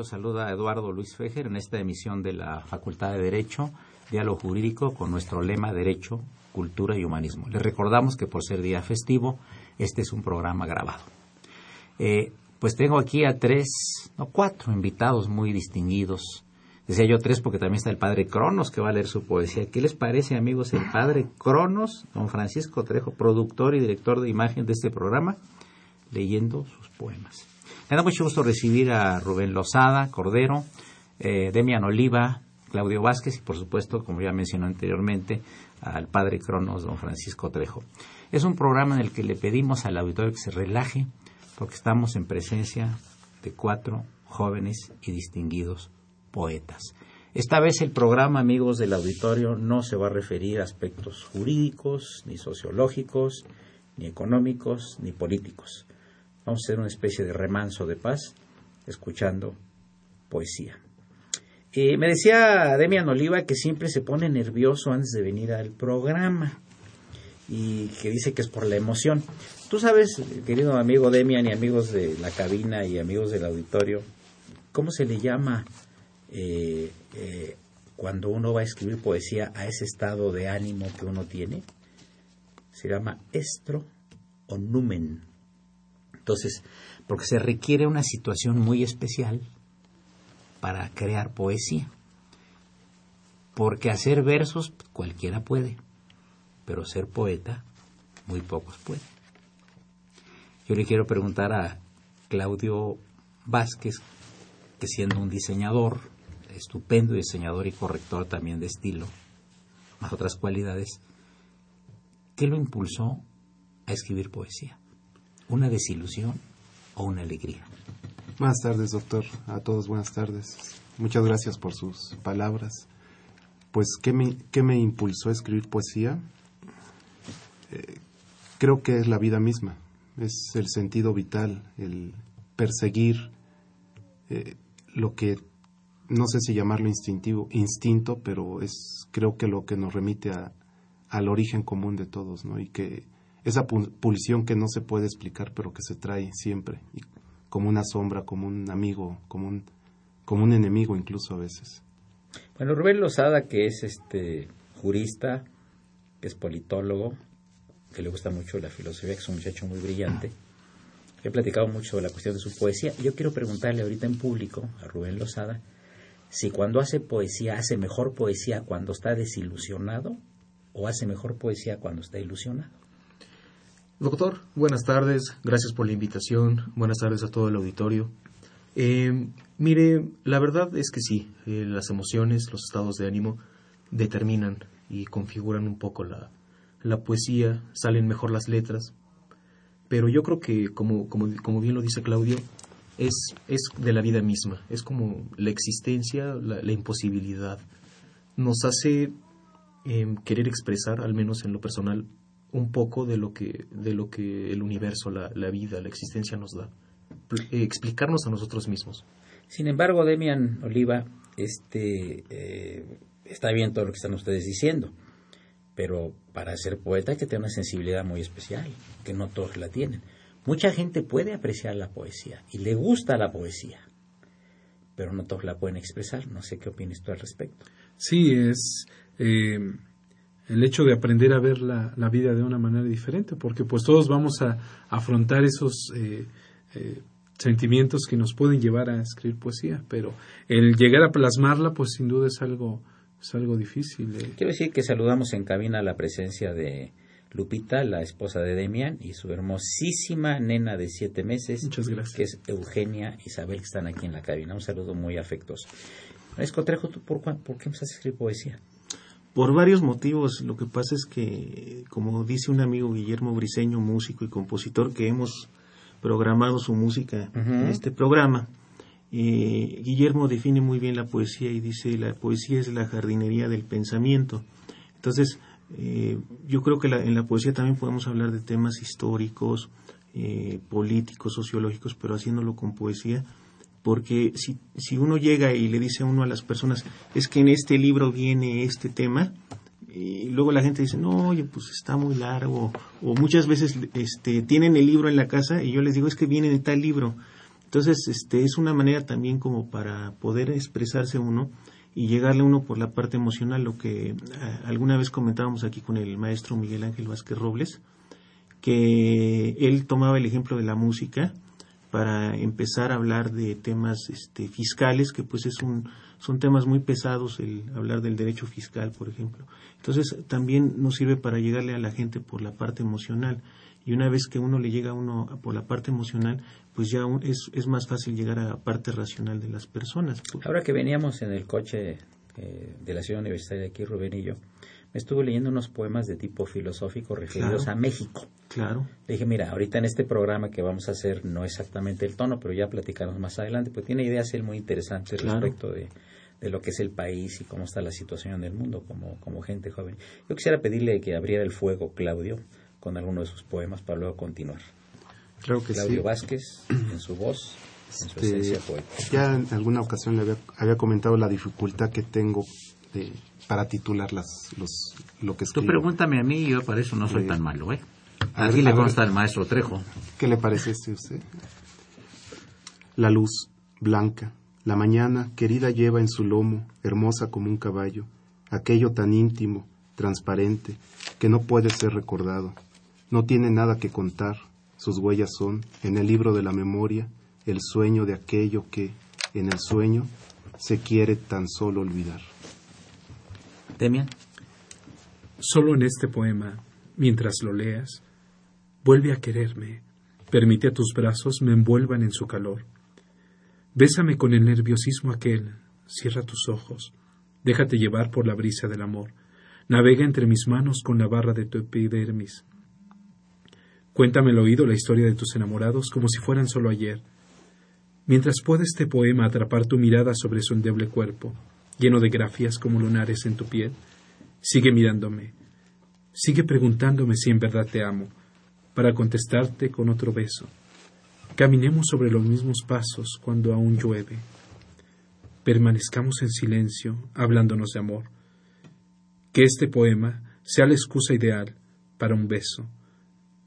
Los saluda Eduardo Luis Fejer en esta emisión de la Facultad de Derecho, Diálogo Jurídico, con nuestro lema Derecho, Cultura y Humanismo. Les recordamos que por ser día festivo, este es un programa grabado. Eh, pues tengo aquí a tres, no cuatro invitados muy distinguidos. Decía yo tres porque también está el padre Cronos que va a leer su poesía. ¿Qué les parece, amigos, el padre Cronos, don Francisco Trejo, productor y director de imagen de este programa, leyendo sus poemas? Me da mucho gusto recibir a Rubén Lozada, Cordero, eh, Demian Oliva, Claudio Vázquez y, por supuesto, como ya mencioné anteriormente, al padre Cronos, don Francisco Trejo. Es un programa en el que le pedimos al auditorio que se relaje porque estamos en presencia de cuatro jóvenes y distinguidos poetas. Esta vez el programa, amigos del auditorio, no se va a referir a aspectos jurídicos, ni sociológicos, ni económicos, ni políticos. Vamos a hacer una especie de remanso de paz escuchando poesía. Eh, me decía Demian Oliva que siempre se pone nervioso antes de venir al programa y que dice que es por la emoción. Tú sabes, querido amigo Demian y amigos de la cabina y amigos del auditorio, ¿cómo se le llama eh, eh, cuando uno va a escribir poesía a ese estado de ánimo que uno tiene? Se llama estro o numen. Entonces, porque se requiere una situación muy especial para crear poesía. Porque hacer versos cualquiera puede, pero ser poeta muy pocos pueden. Yo le quiero preguntar a Claudio Vázquez, que siendo un diseñador, estupendo diseñador y corrector también de estilo, más otras cualidades, ¿qué lo impulsó a escribir poesía? Una desilusión o una alegría. Buenas tardes, doctor. A todos buenas tardes. Muchas gracias por sus palabras. Pues, ¿qué me, qué me impulsó a escribir poesía? Eh, creo que es la vida misma. Es el sentido vital, el perseguir eh, lo que no sé si llamarlo instintivo, instinto, pero es creo que lo que nos remite a, al origen común de todos, ¿no? Y que esa pulsión que no se puede explicar, pero que se trae siempre, como una sombra, como un amigo, como un, como un enemigo incluso a veces. Bueno, Rubén Lozada, que es este jurista, que es politólogo, que le gusta mucho la filosofía, que es un muchacho muy brillante, he platicado mucho de la cuestión de su poesía. Yo quiero preguntarle ahorita en público a Rubén Lozada si cuando hace poesía hace mejor poesía cuando está desilusionado o hace mejor poesía cuando está ilusionado. Doctor, buenas tardes, gracias por la invitación, buenas tardes a todo el auditorio. Eh, mire, la verdad es que sí, eh, las emociones, los estados de ánimo determinan y configuran un poco la, la poesía, salen mejor las letras, pero yo creo que, como, como, como bien lo dice Claudio, es, es de la vida misma, es como la existencia, la, imposibilidad. Nos hace eh, querer expresar, al menos en lo personal, un poco de lo que, de lo que el universo, la, vida, la existencia nos da. Eh, explicarnos a nosotros mismos. Sin embargo, Demian Oliva, este, eh, está bien todo lo que están ustedes diciendo, pero para ser poeta hay que tener una sensibilidad muy especial, que no todos la tienen. Mucha gente puede apreciar la poesía y le gusta la poesía, pero no todos la pueden expresar. No sé qué opinas tú al respecto. Sí, es... Eh, el hecho de aprender a ver la, vida de una manera diferente, porque pues todos vamos a afrontar esos, eh, eh, sentimientos que nos pueden llevar a escribir poesía, pero el llegar a plasmarla, pues sin duda es algo, es algo difícil. eh. Quiero decir que saludamos en cabina la presencia de Lupita, la esposa de Demian, y su hermosísima nena de siete meses, Muchas gracias. que es Eugenia Isabel, que están aquí en la cabina. Un saludo muy afectuoso. Maestro Trejo, ¿tú por, cuán- por qué empezaste a escribir poesía? Por varios motivos. Lo que pasa es que, como dice un amigo Guillermo Briseño, músico y compositor, que hemos programado su música en este programa, eh, Guillermo define muy bien la poesía y dice la poesía es la jardinería del pensamiento. Entonces, eh, yo creo que la- en la poesía también podemos hablar de temas históricos, eh, políticos, sociológicos, pero haciéndolo con poesía, porque si, si uno llega y le dice uno a las personas, es que en este libro viene este tema, y luego la gente dice, no, oye, pues está muy largo, o muchas veces este, tienen el libro en la casa y yo les digo, es que viene de tal libro. Entonces, este, es una manera también como para poder expresarse uno y llegarle uno por la parte emocional, lo que alguna vez comentábamos aquí con el maestro Miguel Ángel Vázquez Robles, que él tomaba el ejemplo de la música para empezar a hablar de temas este, fiscales, que pues es un, son temas muy pesados el hablar del derecho fiscal, por ejemplo. Entonces también nos sirve para llegarle a la gente por la parte emocional. Y una vez que uno le llega a uno por la parte emocional, pues ya es, es más fácil llegar a la parte racional de las personas. Ahora que veníamos en el coche eh, de la ciudad universitaria aquí, Rubén y yo, me estuve leyendo unos poemas de tipo filosófico referidos Claro. a México. claro, Le dije, mira, ahorita en este programa que vamos a hacer no exactamente el tono, pero ya platicamos más adelante, pues tiene ideas él muy interesantes Claro. respecto de, de lo que es el país y cómo está la situación en el mundo como, como gente joven. Yo quisiera pedirle que abriera el fuego, Claudio, con alguno de sus poemas para luego continuar. Claro que Claudio sí. Vázquez, en su voz, en su Este, esencia poética. ya en alguna ocasión le había, había comentado la dificultad que tengo de, para titular las, los, lo que Tú escribo. pregúntame a mí, yo para eso no soy tan malo, ¿eh? A ver, Aquí le a ver. consta el maestro Trejo. ¿Qué le parece este usted? La luz, blanca, la mañana, querida lleva en su lomo, hermosa como un caballo, aquello tan íntimo, transparente, que no puede ser recordado. No tiene nada que contar, sus huellas son, en el libro de la memoria, el sueño de aquello que, en el sueño, se quiere tan solo olvidar. Demian. Solo en este poema, mientras lo leas, vuelve a quererme, permite a tus brazos me envuelvan en su calor. Bésame con el nerviosismo aquel, cierra tus ojos, déjate llevar por la brisa del amor, navega entre mis manos con la barra de tu epidermis. Cuéntame al oído la historia de tus enamorados como si fueran solo ayer. Mientras pueda este poema atrapar tu mirada sobre su endeble cuerpo, lleno de grafías como lunares en tu piel, sigue mirándome, sigue preguntándome si en verdad te amo, para contestarte con otro beso. Caminemos sobre los mismos pasos cuando aún llueve. Permanezcamos en silencio, hablándonos de amor. Que este poema sea la excusa ideal para un beso,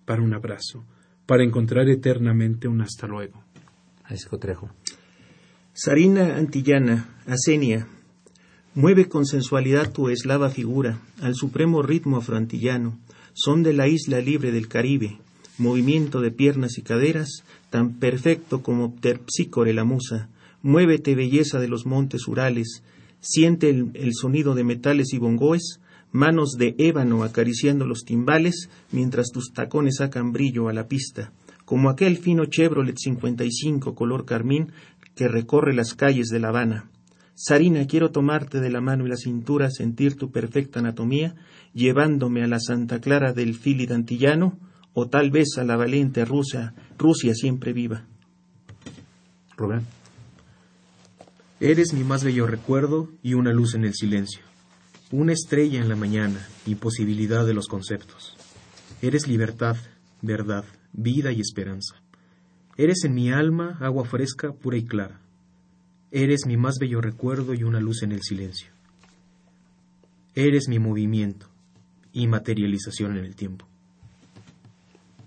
para un abrazo, para encontrar eternamente un hasta luego. Francisco Trejo. Sarina antillana, Asenia, mueve con sensualidad tu eslava figura al supremo ritmo afroantillano, son de la isla libre del Caribe, movimiento de piernas y caderas, tan perfecto como terpsícore la musa, muévete belleza de los montes Urales, siente el, el sonido de metales y bongoes, manos de ébano acariciando los timbales, mientras tus tacones sacan brillo a la pista, como aquel fino Chevrolet 55 color carmín que recorre las calles de La Habana. Sarina, quiero tomarte de la mano y la cintura, sentir tu perfecta anatomía, llevándome a la Santa Clara del Fili antillano, o tal vez a la valiente Rusia, Rusia siempre viva. Rubén. Eres mi más bello recuerdo y una luz en el silencio, una estrella en la mañana y posibilidad de los conceptos. Eres libertad, verdad, vida y esperanza. Eres en mi alma agua fresca, pura y clara. Eres mi más bello recuerdo y una luz en el silencio. Eres mi movimiento y materialización en el tiempo.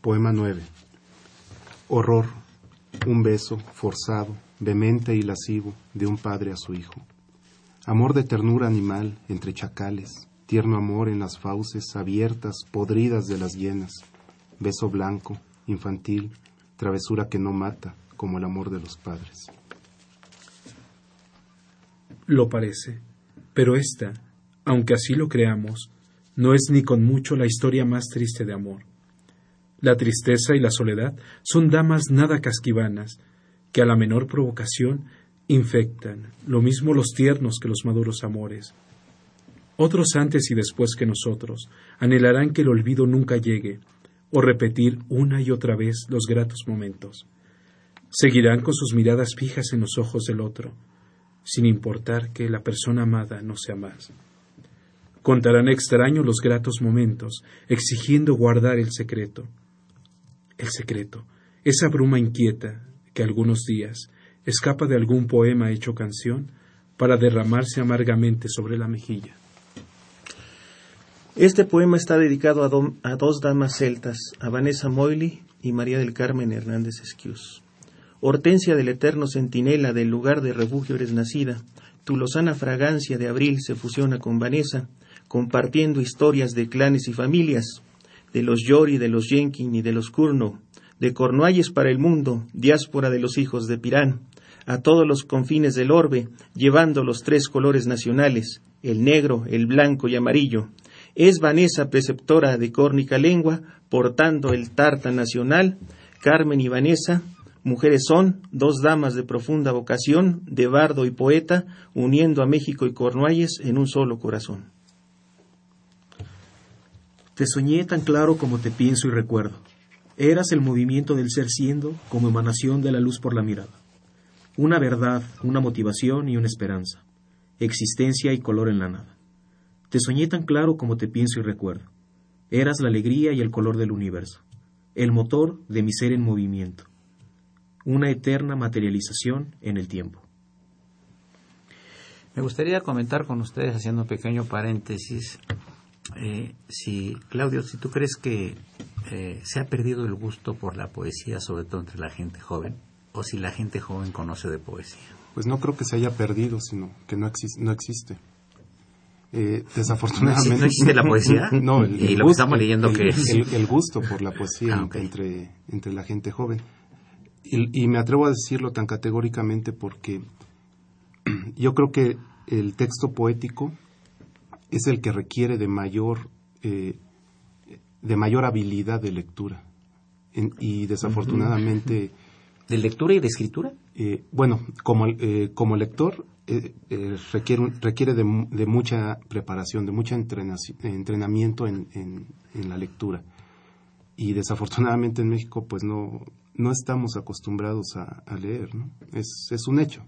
Poema 9. Horror. Un beso forzado, demente y lascivo de un padre a su hijo. Amor de ternura animal entre chacales, tierno amor en las fauces abiertas, podridas de las hienas. Beso blanco, infantil, travesura que no mata, como el amor de los padres. Lo parece, pero esta, aunque así lo creamos, no es ni con mucho la historia más triste de amor. La tristeza y la soledad son damas nada casquivanas, que a la menor provocación infectan, lo mismo los tiernos que los maduros amores. Otros antes y después que nosotros anhelarán que el olvido nunca llegue, o repetir una y otra vez los gratos momentos. Seguirán con sus miradas fijas en los ojos del otro, sin importar que la persona amada no sea más. Contarán extraño los gratos momentos, exigiendo guardar el secreto. El secreto, esa bruma inquieta que algunos días escapa de algún poema hecho canción para derramarse amargamente sobre la mejilla. Este poema está dedicado a, dos damas celtas, a Vanessa Moily y María del Carmen Hernández Esquius. Hortensia del eterno centinela del lugar de refugio eres nacida, tu lozana fragancia de abril se fusiona con Vanessa, compartiendo historias de clanes y familias, de los Yori, de los Yenkin y de los Kurno, de Cornualles para el mundo, diáspora de los hijos de Pirán, a todos los confines del orbe, llevando los tres colores nacionales, el negro, el blanco y amarillo, es Vanessa preceptora de córnica lengua, portando el tarta nacional. Carmen y Vanessa, mujeres son, dos damas de profunda vocación, de bardo y poeta, uniendo a México y Cornualles en un solo corazón. Te soñé tan claro como te pienso y recuerdo. Eras el movimiento del ser siendo como emanación de la luz por la mirada. Una verdad, una motivación y una esperanza. Existencia y color en la nada. Te soñé tan claro como te pienso y recuerdo. Eras la alegría y el color del universo, el motor de mi ser en movimiento, una eterna materialización en el tiempo. Me gustaría comentar con ustedes, haciendo un pequeño paréntesis, eh, si, Claudio, si tú crees que eh, se ha perdido el gusto por la poesía, sobre todo entre la gente joven, o si la gente joven conoce de poesía. Pues no creo que se haya perdido, sino que no, no existe. Eh, desafortunadamente. ¿No existe la poesía? no, el, y lo que estamos leyendo que es. El, gusto por la poesía ah, entre, entre la gente joven. Y, y, me atrevo a decirlo tan categóricamente porque yo creo que el texto poético es el que requiere de mayor, eh, de mayor habilidad de lectura. y desafortunadamente. ¿De lectura y de escritura? Eh, bueno, como, como lector eh, eh, requiere, requiere de, mucha preparación, de mucho entrenamiento en, en, la lectura. Y desafortunadamente en México pues no, no estamos acostumbrados a, leer, ¿no? Es, es, un hecho.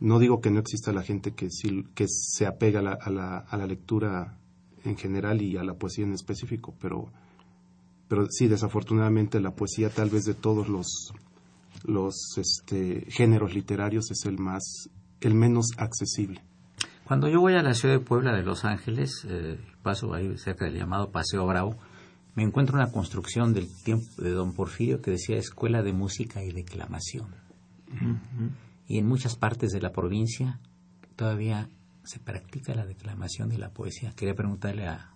No digo que no exista la gente que, que se apega a la, a, la, a la lectura en general y a la poesía en específico, pero, pero sí, desafortunadamente la poesía tal vez de todos los, los este, géneros literarios es el más el menos accesible. Cuando yo voy a la ciudad de Puebla de Los Ángeles, eh, paso ahí cerca del llamado Paseo Bravo, me encuentro una construcción del tiempo de don Porfirio que decía Escuela de Música y Declamación. Y en muchas partes de la provincia todavía se practica la declamación y la poesía. Quería preguntarle a,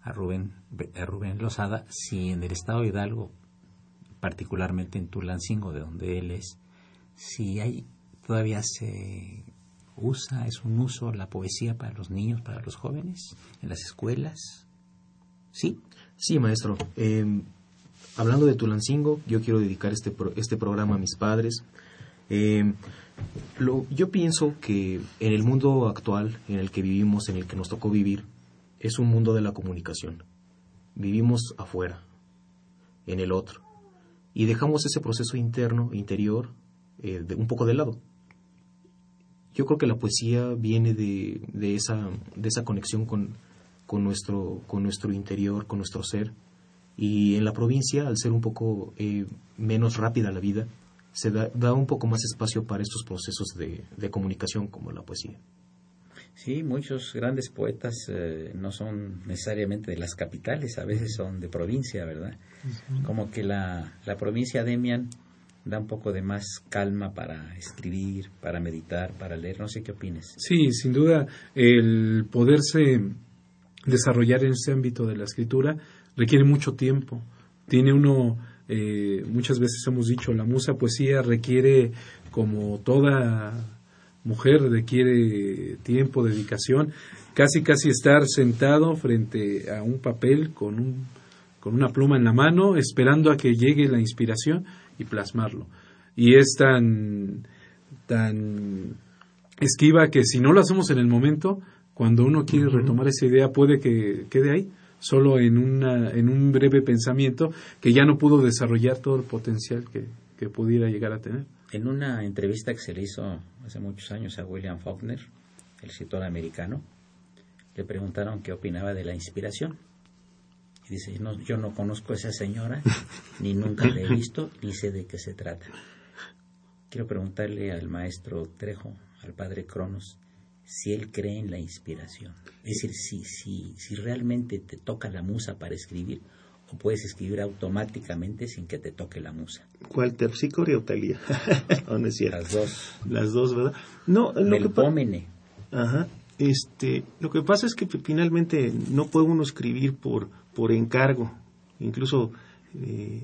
a, Rubén, a Rubén Lozada si en el estado de Hidalgo, particularmente en Tulancingo, de donde él es, si hay todavía se usa, es un uso la poesía para los niños, para los jóvenes, en las escuelas. ¿Sí? Sí, maestro. Em, hablando de Tulancingo, yo quiero dedicar este, este programa a mis padres. Em, lo, yo pienso que en el mundo actual, en el que vivimos, en el que nos tocó vivir, es un mundo de la comunicación. Vivimos afuera, en el otro, y dejamos ese proceso interno, interior, eh, un poco de lado. Yo creo que la poesía viene de, de, esa, de esa conexión con, con, nuestro, con nuestro interior, con nuestro ser. Y en la provincia, al ser un poco eh, menos rápida la vida, se da, da, un poco más espacio para estos procesos de, de comunicación como la poesía. Sí, muchos grandes poetas eh, no son necesariamente de las capitales, a veces son de provincia, ¿verdad? Como que la, la provincia de Emian da un poco de más calma para escribir, para meditar, para leer. No sé qué opines. Sí, sin duda, el poderse desarrollar en ese ámbito de la escritura requiere mucho tiempo. Tiene uno Eh, muchas veces hemos dicho, la musa poesía requiere, como toda mujer, requiere tiempo, dedicación, casi casi estar sentado frente a un papel con, un, con una pluma en la mano, esperando a que llegue la inspiración y plasmarlo. Y es tan, tan esquiva que si no lo hacemos en el momento, cuando uno quiere retomar esa idea puede que quede ahí solo en, una, en un breve pensamiento que ya no pudo desarrollar todo el potencial que, que pudiera llegar a tener. En una entrevista que se le hizo hace muchos años a William Faulkner, el escritor americano, le preguntaron qué opinaba de la inspiración. Y dice, no, yo no conozco a esa señora, ni nunca la he visto, ni sé de qué se trata. Quiero preguntarle al maestro Trejo, al padre Cronos, si él cree en la inspiración. Es decir, si, si, si realmente te toca la musa para escribir, o puedes escribir automáticamente sin que te toque la musa. ¿Cuál terpsícore o talía? Las dos. Las dos, ¿verdad? No, lo que Ajá. Este, lo que pasa es que finalmente no puede uno escribir por, por encargo. Incluso, eh,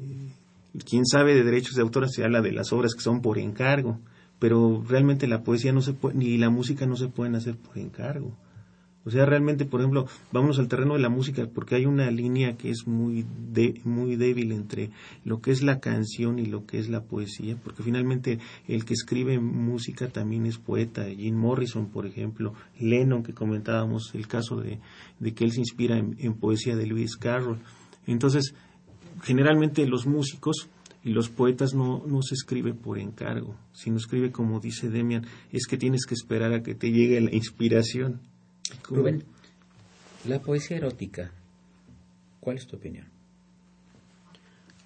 quien sabe de derechos de autor se habla de las obras que son por encargo pero realmente la poesía no se ni la música no se pueden hacer por encargo. O sea, realmente, por ejemplo, vámonos al terreno de la música, porque hay una línea que es muy, de, muy débil entre lo que es la canción y lo que es la poesía, porque finalmente el que escribe música también es poeta. Jim Morrison, por ejemplo, Lennon, que comentábamos el caso de, de que él se inspira en, en poesía de Lewis Carroll. Entonces, generalmente los músicos y los poetas no, no se escribe por encargo, sino escribe como dice Demian, es que tienes que esperar a que te llegue la inspiración. Rubén, la poesía erótica, ¿cuál es tu opinión?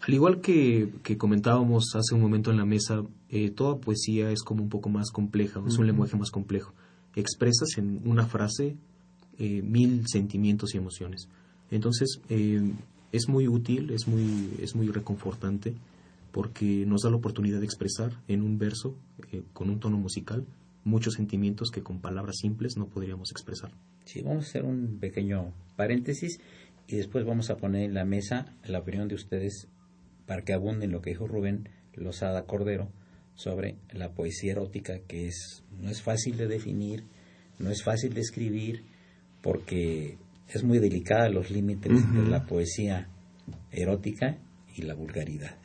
Al igual que, que comentábamos hace un momento en la mesa, eh, toda poesía es como un poco más compleja, es un lenguaje más complejo. Expresas en una frase eh, mil sentimientos y emociones. Entonces, eh, es muy útil, es muy, es muy reconfortante porque nos da la oportunidad de expresar en un verso, eh, con un tono musical, muchos sentimientos que con palabras simples no podríamos expresar. Sí, vamos a hacer un pequeño paréntesis y después vamos a poner en la mesa la opinión de ustedes para que abunden lo que dijo Rubén Lozada Cordero sobre la poesía erótica, que es, no es fácil de definir, no es fácil de escribir, porque es muy delicada los límites de la poesía erótica y la vulgaridad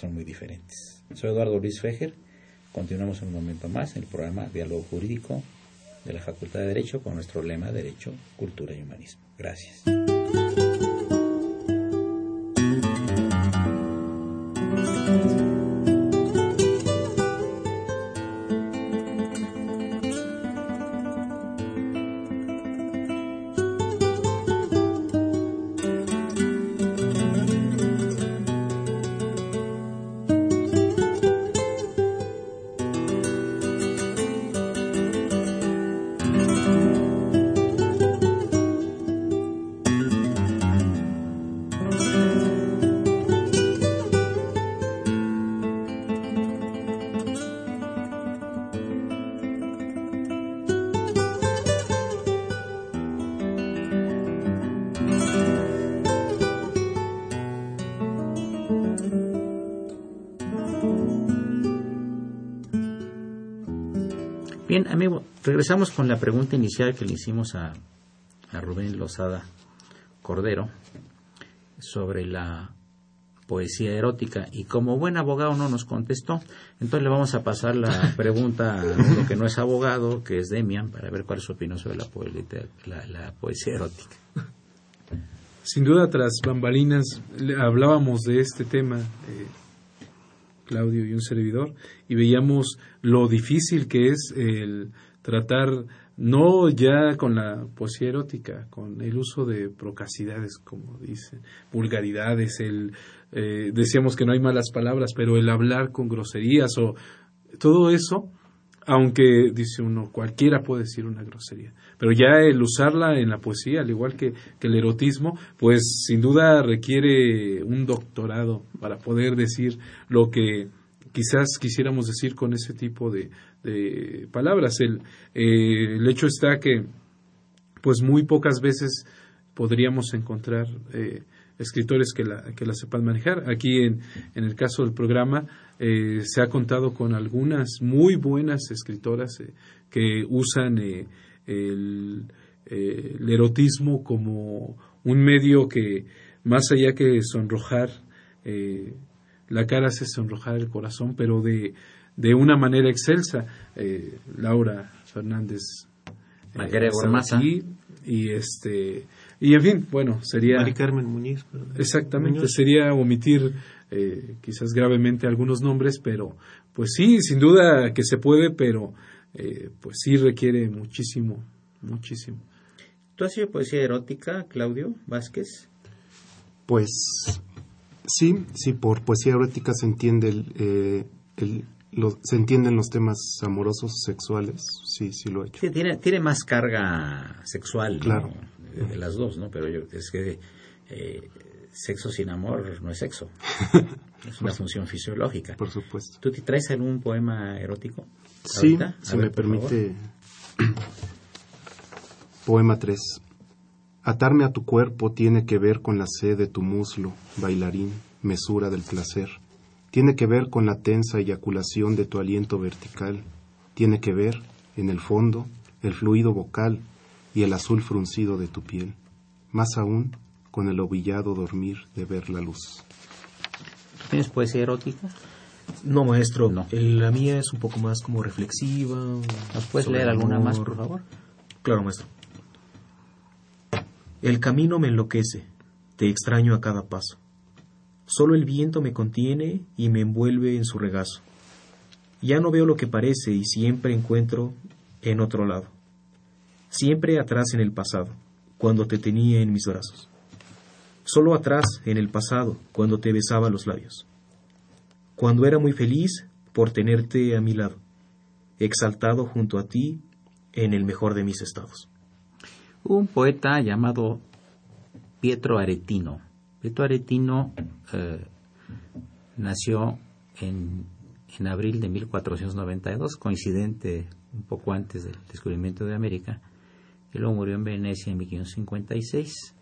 son muy diferentes. Soy Eduardo Luis Fejer. Continuamos un momento más en el programa Diálogo Jurídico de la Facultad de Derecho con nuestro lema Derecho, Cultura y Humanismo. Gracias. Regresamos con la pregunta inicial que le hicimos a, Rubén Lozada Cordero sobre la poesía erótica y como buen abogado no nos contestó, entonces le vamos a pasar la pregunta a lo que no es abogado, que es Demian, para ver cuál es su opinión sobre la, la poesía erótica. Sin duda, tras bambalinas hablábamos de este tema. Eh, Claudio y un servidor, y veíamos lo difícil que es el tratar no ya con la poesía erótica, con el uso de procacidades, como dicen, vulgaridades, el eh, decíamos que no hay malas palabras, pero el hablar con groserías o todo eso, aunque dice uno, cualquiera puede decir una grosería, pero ya el usarla en la poesía, al igual que, que el erotismo, pues sin duda requiere un doctorado para poder decir lo que quizás quisiéramos decir con ese tipo de, de palabras. El, eh, el hecho está que, pues muy pocas veces podríamos encontrar eh, escritores que la, que la sepan manejar. Aquí en, en el caso del programa eh, se ha contado con algunas muy buenas escritoras que usan el, el, erotismo como un medio que más allá que sonrojar la cara hace sonrojar el corazón, pero de, de una manera excelsa. Laura Fernández eh, y este y en fin, bueno, sería... Mari Carmen Muñiz. Exactamente, sería omitir eh, quizás gravemente algunos nombres, pero pues sí, sin duda que se puede, pero eh, pues sí requiere muchísimo, muchísimo. ¿Tú has sido poesía erótica, Claudio Vázquez? Pues sí, sí, por poesía erótica se entiende el, eh, el se entienden los temas amorosos, sexuales, sí, sí lo he hecho. tiene, tiene más carga sexual, claro de, las dos, ¿no? Pero yo, es que eh, sexo sin amor no es sexo. es una función fisiológica. Por supuesto. ¿Tú te traes algún poema erótico? Sí, si me permite. Poema 3. Atarme a tu cuerpo tiene que ver con la sed de tu muslo, bailarín, mesura del placer. Tiene que ver con la tensa eyaculación de tu aliento vertical. Tiene que ver, en el fondo, el fluido vocal, y el azul fruncido de tu piel, más aún con el ovillado dormir de ver la luz. ¿Tienes poesía erótica? No, maestro. No. la mía es un poco más como reflexiva. ¿Nos puedes leer alguna más, por favor? Claro, maestro. El camino me enloquece, te extraño a cada paso. Solo el viento me contiene y me envuelve en su regazo. Ya no veo lo que parece y siempre encuentro en otro lado siempre atrás en el pasado, cuando te tenía en mis brazos. Solo atrás en el pasado, cuando te besaba los labios. Cuando era muy feliz por tenerte a mi lado, exaltado junto a ti en el mejor de mis estados. Un poeta llamado Pietro Aretino. Pietro Aretino eh, nació en, en abril de 1492, coincidente un poco antes del descubrimiento de América, y luego murió en Venecia en 1556.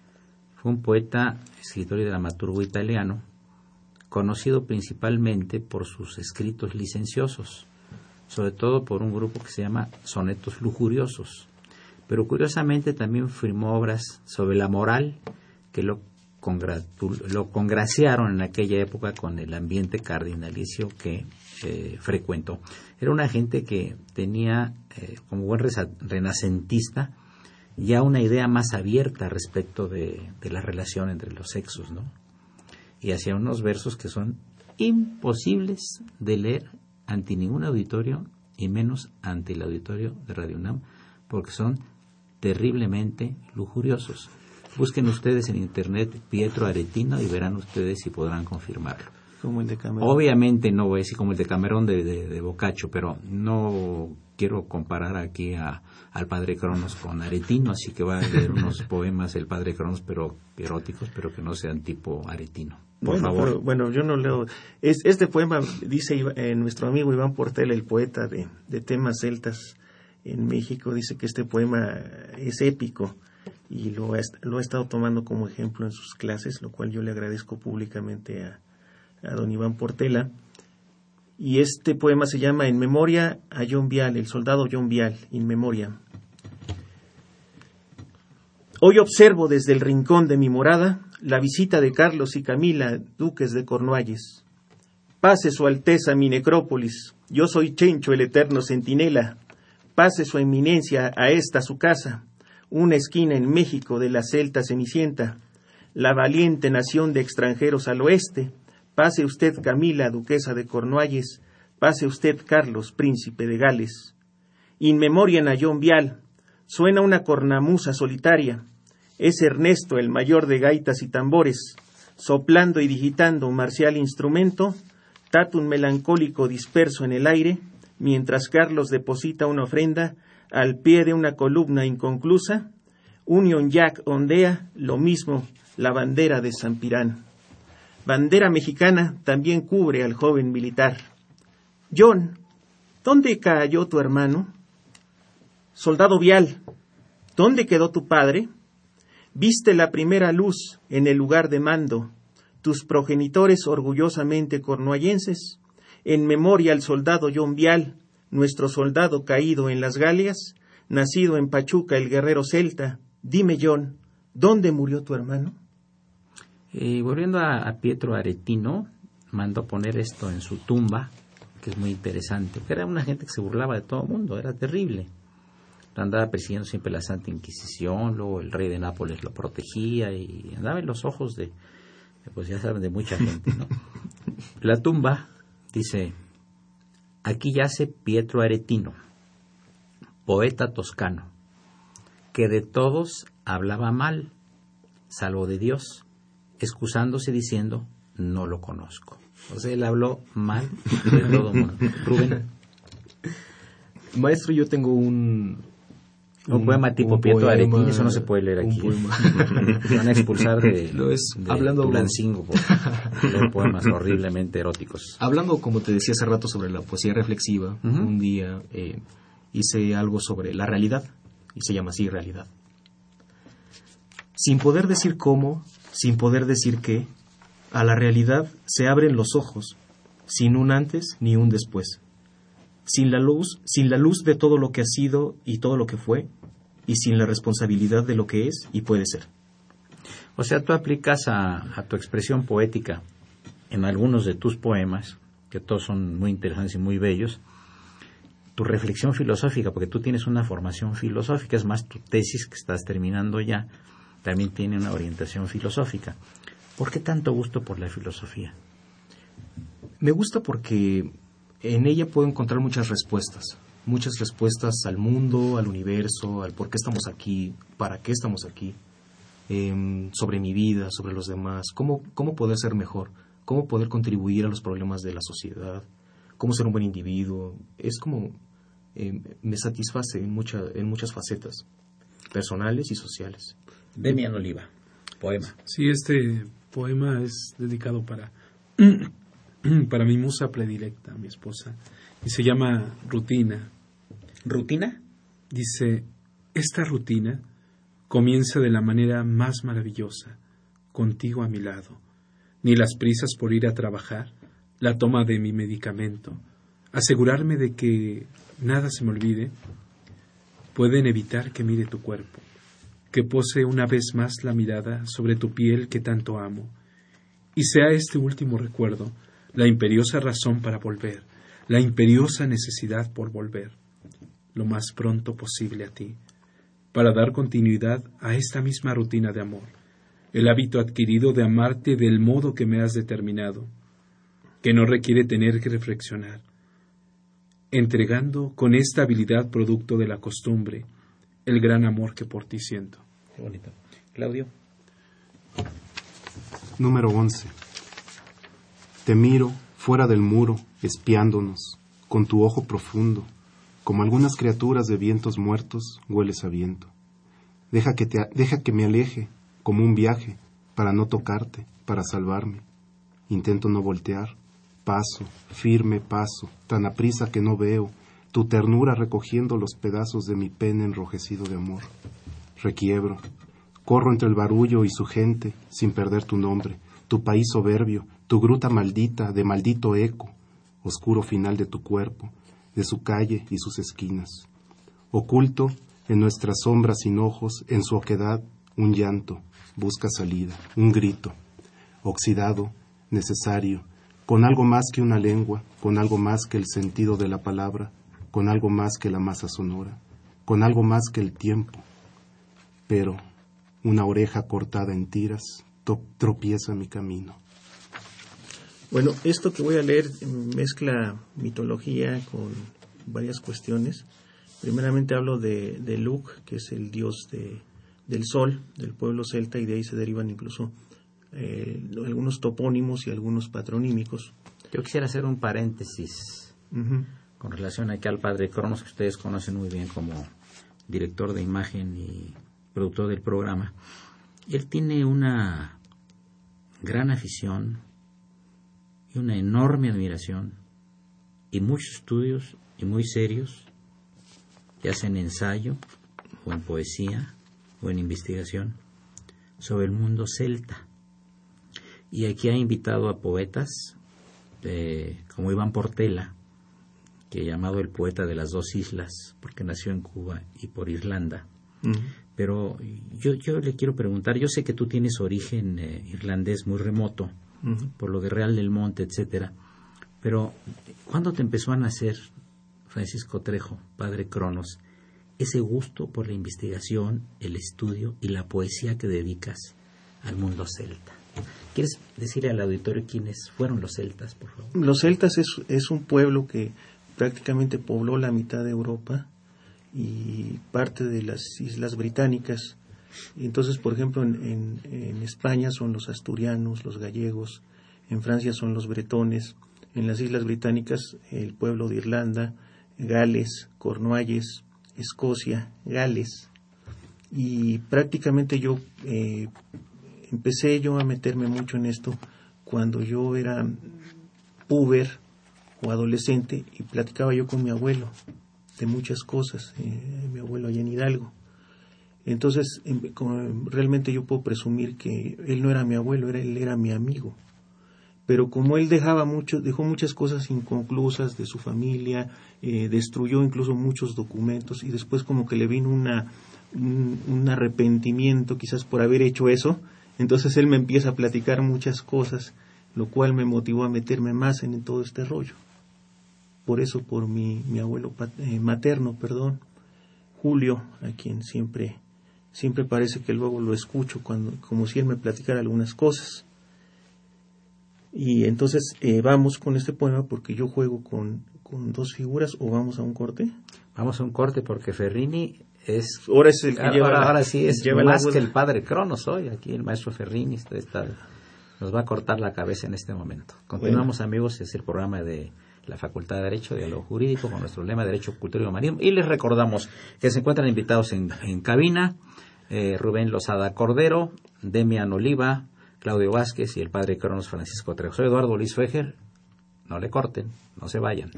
Fue un poeta, escritor y dramaturgo italiano, conocido principalmente por sus escritos licenciosos, sobre todo por un grupo que se llama Sonetos Lujuriosos. Pero curiosamente también firmó obras sobre la moral que lo, lo congraciaron en aquella época con el ambiente cardinalicio que eh, frecuentó. Era una gente que tenía, eh, como buen renacentista, ya una idea más abierta respecto de, la relación entre los sexos, ¿no? Y hacía unos versos que son imposibles de leer ante ningún auditorio y menos ante el auditorio de Radio UNAM porque son terriblemente lujuriosos. Busquen ustedes en internet Pietro Aretino y verán ustedes si podrán confirmarlo. Como el de Camerón. Obviamente no voy a decir como el de Camerón de, de, de Boccaccio, pero no quiero comparar aquí a, al padre Cronos con Aretino, así que va a leer unos poemas el padre Cronos, pero eróticos, pero que no sean tipo Aretino. Por bueno, favor. bueno, yo no leo. Es, este poema dice eh, nuestro amigo Iván Portela, el poeta de, de temas celtas en México, dice que este poema es épico y lo lo ha estado tomando como ejemplo en sus clases, lo cual yo le agradezco públicamente a, don Iván Portela y este poema se llama En memoria a John Vial, el soldado John Vial, in memoria. Hoy observo desde el rincón de mi morada la visita de Carlos y Camila, duques de Cornualles. Pase su Alteza mi necrópolis, yo soy Chencho el eterno centinela. Pase su eminencia a esta su casa, una esquina en México de la celta cenicienta, la valiente nación de extranjeros al oeste, Pase usted Camila, duquesa de Cornualles, pase usted Carlos, príncipe de Gales. In memoria John Vial, suena una cornamusa solitaria. Es Ernesto, el mayor de gaitas y tambores, soplando y digitando un marcial instrumento, un melancólico disperso en el aire, mientras Carlos deposita una ofrenda al pie de una columna inconclusa, Union Jack ondea lo mismo la bandera de San Pirán bandera mexicana también cubre al joven militar. John, ¿dónde cayó tu hermano? Soldado Vial, ¿dónde quedó tu padre? Viste la primera luz en el lugar de mando, tus progenitores orgullosamente cornuallenses, en memoria al soldado John Vial, nuestro soldado caído en las Galias, nacido en Pachuca el guerrero celta. Dime, John, ¿dónde murió tu hermano? Y volviendo a, Pietro Aretino, mandó poner esto en su tumba, que es muy interesante, que era una gente que se burlaba de todo el mundo, era terrible. andaba persiguiendo siempre la Santa Inquisición, luego el rey de Nápoles lo protegía y andaba en los ojos de, pues ya saben, de mucha gente, ¿no? La tumba dice, aquí yace Pietro Aretino, poeta toscano, que de todos hablaba mal, salvo de Dios, excusándose diciendo, no lo conozco. O sea, él habló mal de todo mundo. Rubén. Maestro, yo tengo un, un, poema tipo Pietro Aretino, eso no se puede leer aquí. van a expulsar de, Lo es, hablando Tulancingo por poemas horriblemente eróticos. Hablando, como te decía hace rato, sobre la poesía reflexiva, un día eh, hice algo sobre la realidad, y se llama así realidad. Sin poder decir cómo, sin poder decir qué, a la realidad se abren los ojos, sin un antes ni un después. Sin la luz, sin la luz de todo lo que ha sido y todo lo que fue, y sin la responsabilidad de lo que es y puede ser. O sea, tú aplicas a, tu expresión poética en algunos de tus poemas, que todos son muy interesantes y muy bellos, tu reflexión filosófica, porque tú tienes una formación filosófica, es más, tu tesis que estás terminando ya, también tiene una orientación filosófica. ¿Por qué tanto gusto por la filosofía? Me gusta porque en ella puedo encontrar muchas respuestas muchas respuestas al mundo, al universo, al por qué estamos aquí, para qué estamos aquí, em, sobre mi vida, sobre los demás, cómo, cómo poder ser mejor, cómo poder contribuir a los problemas de la sociedad, cómo ser un buen individuo. Es como em, me satisface en, mucha, en muchas facetas, personales y sociales. Demian Oliva, poema. Sí, este poema es dedicado para, para mi musa predilecta, mi esposa, y se llama Rutina. ¿Rutina? Dice, esta rutina comienza de la manera más maravillosa, contigo a mi lado. Ni las prisas por ir a trabajar, la toma de mi medicamento, asegurarme de que nada se me olvide, pueden evitar que mire tu cuerpo, que pose una vez más la mirada sobre tu piel que tanto amo, y sea este último recuerdo la imperiosa razón para volver, la imperiosa necesidad por volver lo más pronto posible a ti, para dar continuidad a esta misma rutina de amor, el hábito adquirido de amarte del modo que me has determinado, que no requiere tener que reflexionar, entregando con esta habilidad producto de la costumbre el gran amor que por ti siento. Qué bonito. Claudio. Número 11. Te miro fuera del muro, espiándonos, con tu ojo profundo, como algunas criaturas de vientos muertos, hueles a viento. Deja que, te, deja que me aleje, como un viaje, para no tocarte, para salvarme. Intento no voltear. Paso, firme paso, tan aprisa que no veo, tu ternura recogiendo los pedazos de mi pene enrojecido de amor. Requiebro. Corro entre el barullo y su gente, sin perder tu nombre, tu país soberbio, tu gruta maldita de maldito eco, oscuro final de tu cuerpo, de su calle y sus esquinas. Oculto en nuestras sombras sin ojos, en su oquedad, un llanto, busca salida, un grito, oxidado, necesario, con algo más que una lengua, con algo más que el sentido de la palabra, con algo más que la masa sonora, con algo más que el tiempo. Pero una oreja cortada en tiras tropieza mi camino. Bueno, esto que voy a leer mezcla mitología con varias cuestiones. Primeramente hablo de, de Luc, que es el dios de, del sol del pueblo celta, y de ahí se derivan incluso eh, algunos topónimos y algunos patronímicos. Yo quisiera hacer un paréntesis con relación aquí al padre Cronos, que ustedes conocen muy bien como director de imagen y productor del programa. Él tiene una gran afición y una enorme admiración y muchos estudios y muy serios, ya sea en ensayo o en poesía o en investigación, sobre el mundo celta. Y aquí ha invitado a poetas como Iván Portela, que llamado el poeta de las dos islas, porque nació en Cuba y por Irlanda. Pero yo, yo le quiero preguntar, yo sé que tú tienes origen eh, irlandés muy remoto, por lo de Real del Monte, etcétera, pero ¿cuándo te empezó a nacer, Francisco Trejo, padre Cronos, ese gusto por la investigación, el estudio y la poesía que dedicas al mundo celta? ¿Quieres decirle al auditorio quiénes fueron los celtas, por favor? Los celtas es, es un pueblo que prácticamente pobló la mitad de Europa y parte de las islas británicas. Entonces, por ejemplo, en, España son los asturianos, los gallegos, en Francia son los bretones, en las islas británicas el pueblo de Irlanda, Gales, Cornualles, Escocia, Gales. Y prácticamente yo eh, empecé yo a meterme mucho en esto cuando yo era puber o adolescente y platicaba yo con mi abuelo de muchas cosas, eh, mi abuelo allá en Hidalgo. Entonces, em, realmente yo puedo presumir que él no era mi abuelo, él era mi amigo. Pero como él dejaba mucho, dejó muchas cosas inconclusas de su familia, eh, destruyó incluso muchos documentos y después como que le vino una, un arrepentimiento quizás por haber hecho eso, entonces él me empieza a platicar muchas cosas, lo cual me motivó a meterme más en todo este rollo por eso por mi, mi abuelo eh, materno, perdón, Julio, a quien siempre, siempre parece que luego lo escucho cuando, como si él me platicara algunas cosas. Y entonces eh, vamos con este poema porque yo juego con, con dos figuras o vamos a un corte. Vamos a un corte porque Ferrini es ahora es el que lleva ahora sí es más que el padre Cronos hoy aquí el maestro Ferrini está, nos va a cortar la cabeza en este momento continuamos amigos es el programa de la Facultad de Derecho, de lo Jurídico, con nuestro lema Derecho, Cultura y Humanismo. Y les recordamos que se encuentran invitados en, cabina eh, Rubén Lozada Cordero, Demian Oliva, Claudio Vázquez y el padre Cronos Francisco Trejo. Eduardo Luis Fejer. No le corten, no se vayan.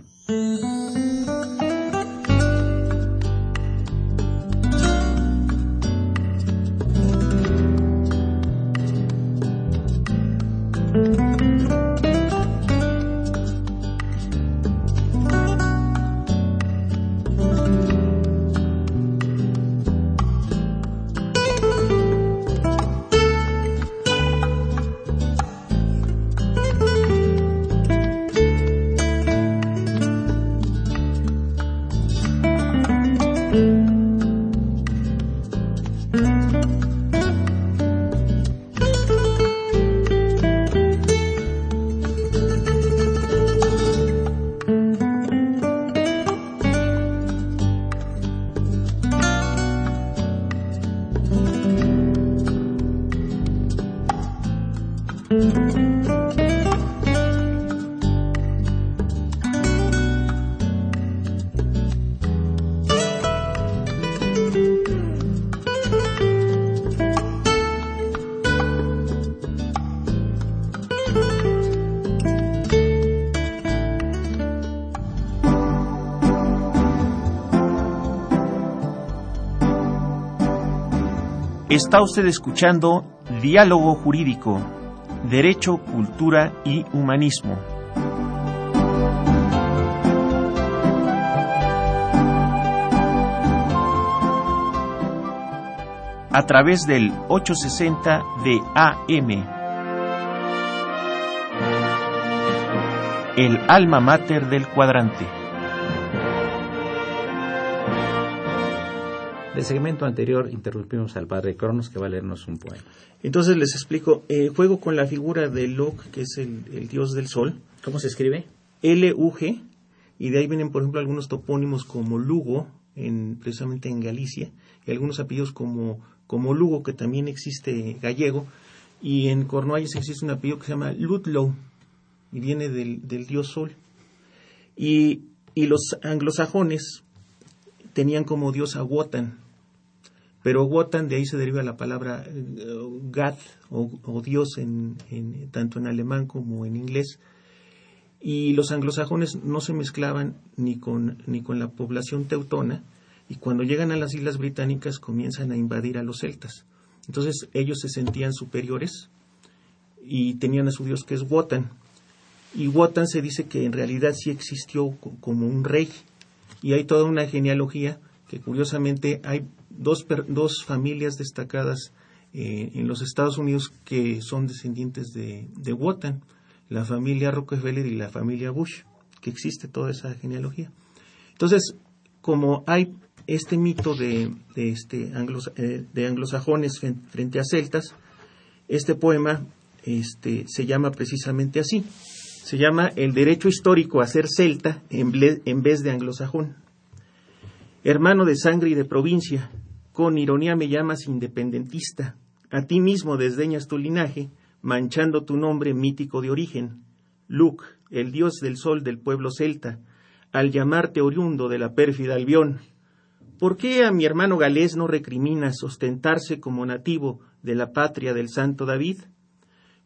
Está usted escuchando Diálogo Jurídico, Derecho, Cultura y Humanismo. A través del 860 de AM. El alma mater del cuadrante. El segmento anterior interrumpimos al padre Cronos que va a leernos un poema. Entonces les explico, eh, juego con la figura de Lok, que es el, dios del sol. ¿Cómo se escribe? L-U-G, y de ahí vienen, por ejemplo, algunos topónimos como Lugo, en, precisamente en Galicia, y algunos apellidos como, como Lugo, que también existe gallego, y en Cornualles existe un apellido que se llama Ludlow, y viene del, del dios sol. Y, y los anglosajones tenían como dios a Wotan, pero Wotan de ahí se deriva la palabra eh, God o, Dios en, tanto en alemán como en inglés. Y los anglosajones no se mezclaban ni con, ni con la población teutona y cuando llegan a las Islas Británicas comienzan a invadir a los celtas. Entonces ellos se sentían superiores y tenían a su dios que es Wotan. Y Wotan se dice que en realidad sí existió como un rey. Y hay toda una genealogía que curiosamente hay dos, dos familias destacadas eh, en los Estados Unidos que son descendientes de, de Wotan, la familia Rockefeller y la familia Bush, que existe toda esa genealogía. Entonces, como hay este mito de, de, este eh, de anglosajones frente a celtas, este poema este, se llama precisamente así. Se llama El derecho histórico a ser celta en, en vez de anglosajón. Hermano de sangre y de provincia, con ironía me llamas independentista. A ti mismo desdeñas tu linaje, manchando tu nombre mítico de origen. Luc, el dios del sol del pueblo celta, al llamarte oriundo de la pérfida Albión. ¿Por qué a mi hermano galés no recriminas ostentarse como nativo de la patria del santo David?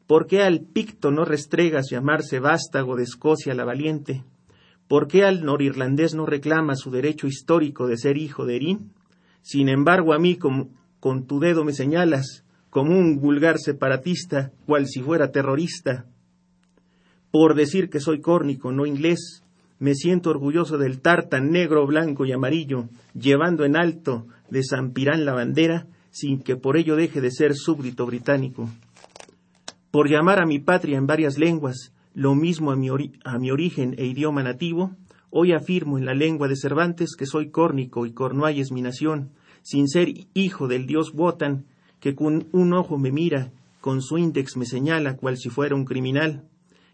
¿Por qué al picto no restregas llamarse vástago de Escocia la valiente? ¿Por qué al norirlandés no reclama su derecho histórico de ser hijo de Erín? Sin embargo, a mí con, con tu dedo me señalas como un vulgar separatista, cual si fuera terrorista. Por decir que soy córnico, no inglés, me siento orgulloso del tartan negro, blanco y amarillo, llevando en alto de San Pirán la bandera, sin que por ello deje de ser súbdito británico. Por llamar a mi patria en varias lenguas, lo mismo a mi, a mi origen e idioma nativo, hoy afirmo en la lengua de Cervantes que soy córnico y Cornuay es mi nación, sin ser hijo del dios Wotan, que con un ojo me mira, con su índex me señala cual si fuera un criminal.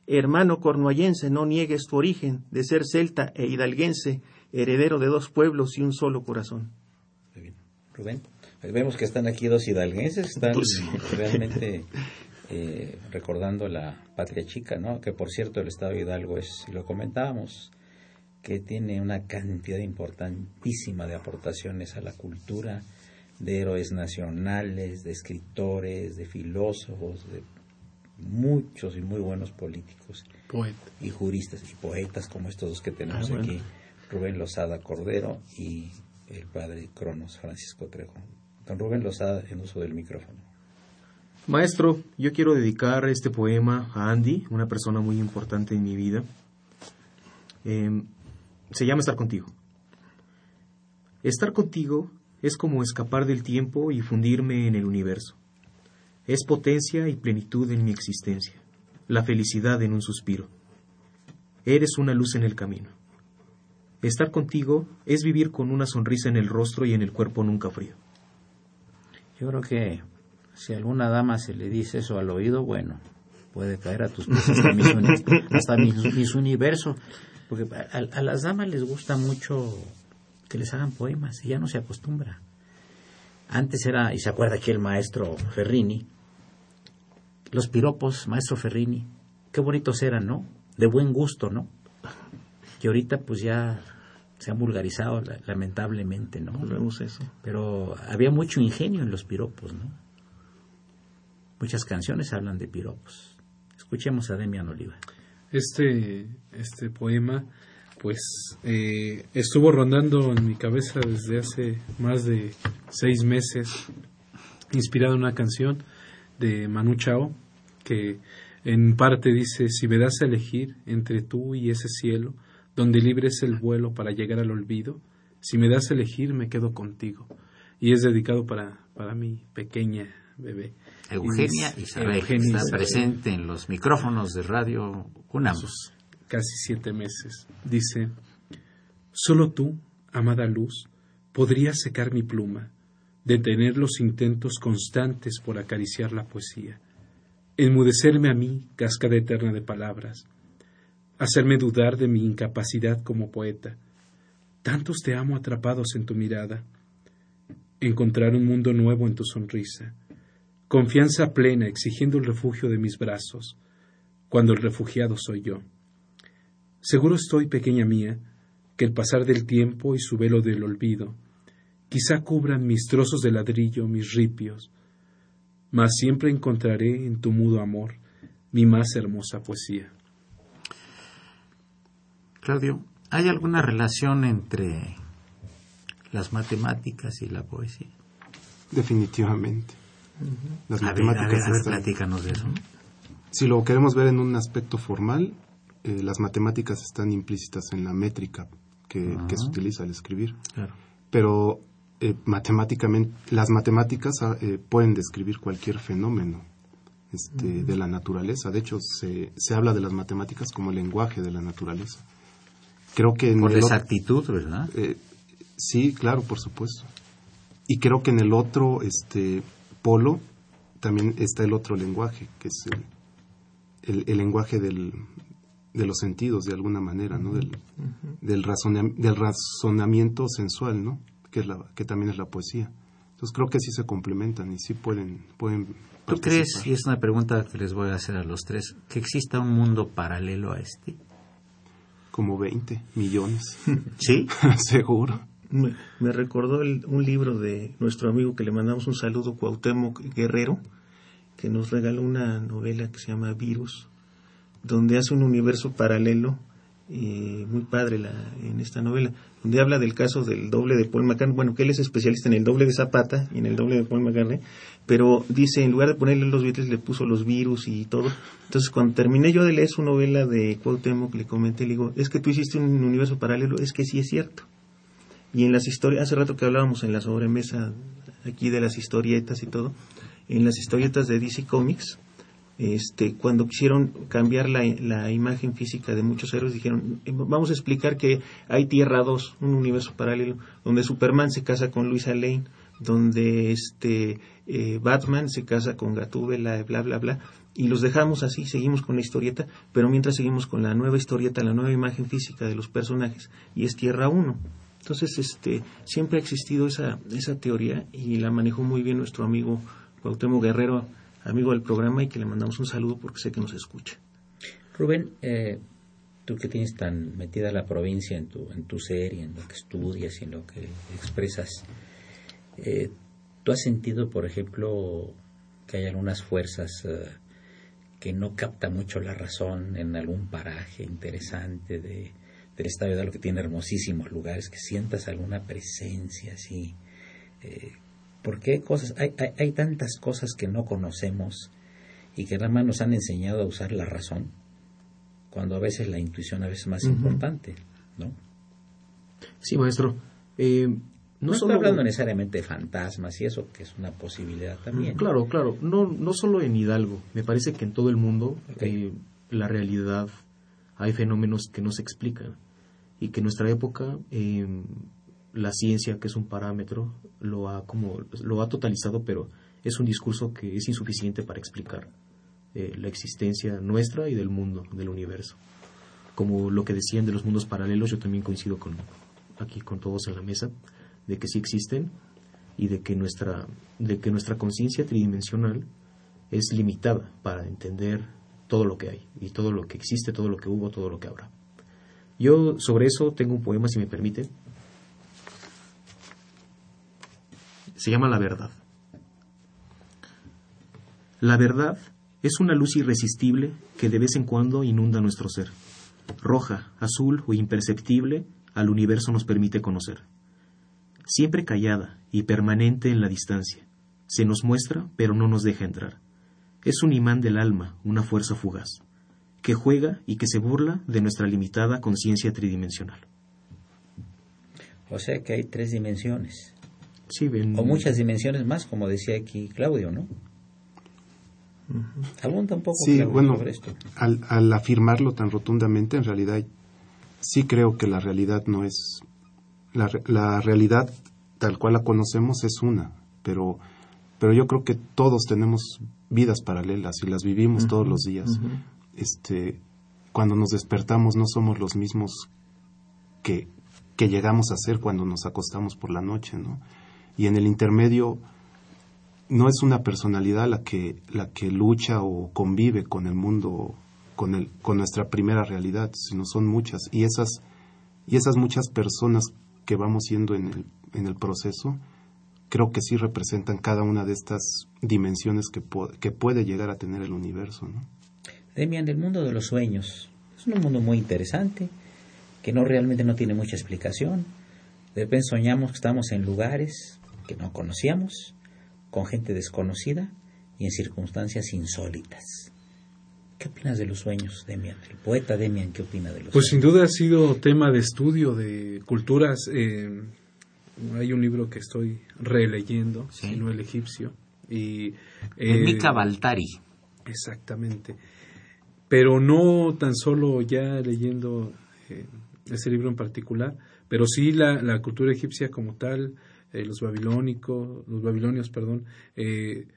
Hermano cornuayense, no niegues tu origen de ser celta e hidalguense, heredero de dos pueblos y un solo corazón. Rubén, pues vemos que están aquí dos hidalguenses, están pues realmente eh, recordando la patria chica, ¿no? Que por cierto el Estado de Hidalgo es, lo comentábamos, que tiene una cantidad importantísima de aportaciones a la cultura, de héroes nacionales, de escritores, de filósofos, de muchos y muy buenos políticos y juristas y poetas como estos dos que tenemos ah, aquí, Rubén Lozada Cordero y el padre Cronos Francisco Trejo. Don Rubén Lozada en uso del micrófono. Maestro, yo quiero dedicar este poema a Andy, una persona muy importante en mi vida. Em, se llama Estar contigo. Estar contigo es como escapar del tiempo y fundirme en el universo. Es potencia y plenitud en mi existencia, la felicidad en un suspiro. Eres una luz en el camino. Estar contigo es vivir con una sonrisa en el rostro y en el cuerpo nunca frío. Yo creo que si alguna dama se le dice eso al oído, bueno, puede caer a tus pies hasta, mis, universo. Porque a, las damas les gusta mucho que les hagan poemas y ya no se acostumbra. Antes era, y se acuerda aquí el maestro Ferrini, los piropos, maestro Ferrini, qué bonitos eran, ¿no? De buen gusto, ¿no? Y ahorita pues ya se han vulgarizado lamentablemente, ¿no? Volvemos eso. Pero había mucho ingenio en los piropos, ¿no? Muchas canciones hablan de piropos. Escuchemos a Demian Oliva. Este, este poema, pues, eh, estuvo rondando en mi cabeza desde hace más de seis meses, inspirado en una canción de Manu Chao, que en parte dice, si me das a elegir entre tú y ese cielo, donde libres el vuelo para llegar al olvido, si me das a elegir me quedo contigo. Y es dedicado para, para mi pequeña bebé. Eugenia Isabel, está presente en los micrófonos de radio UNAM. Casi siete meses. Dice, solo tú, amada luz, podrías secar mi pluma, detener los intentos constantes por acariciar la poesía, enmudecerme a mí, cascada eterna de palabras, hacerme dudar de mi incapacidad como poeta. Tantos te amo atrapados en tu mirada, encontrar un mundo nuevo en tu sonrisa, confianza plena exigiendo el refugio de mis brazos, cuando el refugiado soy yo. Seguro estoy, pequeña mía, que el pasar del tiempo y su velo del olvido quizá cubran mis trozos de ladrillo, mis ripios, mas siempre encontraré en tu mudo amor mi más hermosa poesía. Claudio, ¿hay alguna relación entre las matemáticas y la poesía? Definitivamente Las matemáticas están... de eso. Si lo queremos ver en un aspecto formal, eh, las matemáticas están implícitas en la métrica que, se utiliza al escribir. Pero eh, matemáticamente, las matemáticas ah, eh, pueden describir cualquier fenómeno este, de la naturaleza. De hecho, se, se habla de las matemáticas como el lenguaje de la naturaleza. Creo que por exactitud, ¿verdad? sí, claro, por supuesto. Y creo que en el otro este, polo también está el otro lenguaje, que es el, el lenguaje del, de los sentidos de alguna manera, ¿no? Del, del, del razonamiento sensual, ¿no? Que, es la, que también es la poesía. Entonces creo que sí se complementan y sí pueden... pueden ¿Tú crees, y es una pregunta que les voy a hacer a los tres, que exista un mundo paralelo a este? Como 20 millones. ¿Sí? Seguro. Me, recordó un libro de nuestro amigo que le mandamos un saludo, Cuauhtémoc Guerrero, que nos regaló una novela que se llama Virus, donde hace un universo paralelo eh, muy padre la, en esta novela, donde habla del caso del doble de Paul McCartney, bueno, que él es especialista en el doble de Zapata y en el doble de Paul McCartney, pero dice, en lugar de ponerle los Beatles, le puso los virus y todo. Entonces, cuando terminé yo de leer su novela de Cuauhtémoc, le comenté, le digo, es que tú hiciste un universo paralelo, es que sí es cierto. Y en las historias, hace rato que hablábamos en la sobremesa aquí de las historietas y todo, en las historietas de DC Comics, este, cuando quisieron cambiar la, imagen física de muchos héroes, dijeron, eh, vamos a explicar que hay Tierra 2, un universo paralelo, donde Superman se casa con Luisa Lane, donde este, eh, Batman se casa con Gatúbela, bla, bla, bla, y los dejamos así, seguimos con la historieta, pero mientras seguimos con la nueva historieta, la nueva imagen física de los personajes, y es Tierra 1. Entonces, este, siempre ha existido esa, esa teoría y la manejó muy bien nuestro amigo Cuauhtémoc Guerrero amigo del programa y que le mandamos un saludo porque sé que nos escucha. Rubén, eh, tú que tienes tan metida la provincia en tu, en tu ser y en lo que estudias y en lo que expresas, eh, ¿tú has sentido, por ejemplo, que hay algunas fuerzas eh, que no captan mucho la razón en algún paraje interesante de, Estado de lo que tiene hermosísimos lugares, que sientas alguna presencia así? ¿Por qué cosas? Hay, hay, tantas cosas que no conocemos y que nada más nos han enseñado a usar la razón, cuando a veces la intuición a veces es más importante, ¿no? Sí, maestro. Eh, no, estoy hablando necesariamente de fantasmas y eso, que es una posibilidad también. Claro, claro. No, no solo en Hidalgo. Me parece que en todo el mundo eh, la realidad hay fenómenos que no se explican y que en nuestra época eh, la ciencia, que es un parámetro, lo ha, como, lo ha totalizado, pero es un discurso que es insuficiente para explicar eh, la existencia nuestra y del mundo, del universo. Como lo que decían de los mundos paralelos, yo también coincido con aquí con todos en la mesa, de que sí existen y de que nuestra, de que nuestra conciencia tridimensional es limitada para entender todo lo que hay y todo lo que existe, todo lo que hubo, todo lo que habrá. Yo sobre eso tengo un poema, si me permite, se llama la verdad. La verdad es una luz irresistible que de vez en cuando inunda nuestro ser. Roja, azul o imperceptible, al universo nos permite conocer. Siempre callada y permanente en la distancia. Se nos muestra, pero no nos deja entrar. Es un imán del alma, una fuerza fugaz, que juega y que se burla de nuestra limitada conciencia tridimensional. O sea que hay tres dimensiones. O muchas dimensiones más, como decía aquí Claudio, ¿no? Algún tampoco sí, bueno, Al, afirmarlo tan rotundamente, en realidad sí creo que la realidad no es... La, la realidad tal cual la conocemos es una, pero, pero yo creo que todos tenemos vidas paralelas y las vivimos todos los días. Este, cuando nos despertamos no somos los mismos que, que llegamos a ser cuando nos acostamos por la noche, ¿no? y en el intermedio no es una personalidad la que la que lucha o convive con el mundo con el con nuestra primera realidad sino son muchas y esas y esas muchas personas que vamos siendo en el, en el proceso creo que sí representan cada una de estas dimensiones que, que puede llegar a tener el universo ¿no? Demian el mundo de los sueños es un mundo muy interesante que no realmente no tiene mucha explicación de repente soñamos que estamos en lugares que no conocíamos con gente desconocida y en circunstancias insólitas. ¿Qué opinas de los sueños, Demian? El poeta Demian, ¿qué opina de los Pues sueños? sin duda ha sido tema de estudio de culturas. eh, hay un libro que estoy releyendo, Sí. sino el egipcio. Y, eh, Mika Baltari. Exactamente. Pero no tan solo ya leyendo eh, ese libro en particular, pero sí la, la cultura egipcia como tal, eh, los babilónicos, los babilonios, perdón, eh,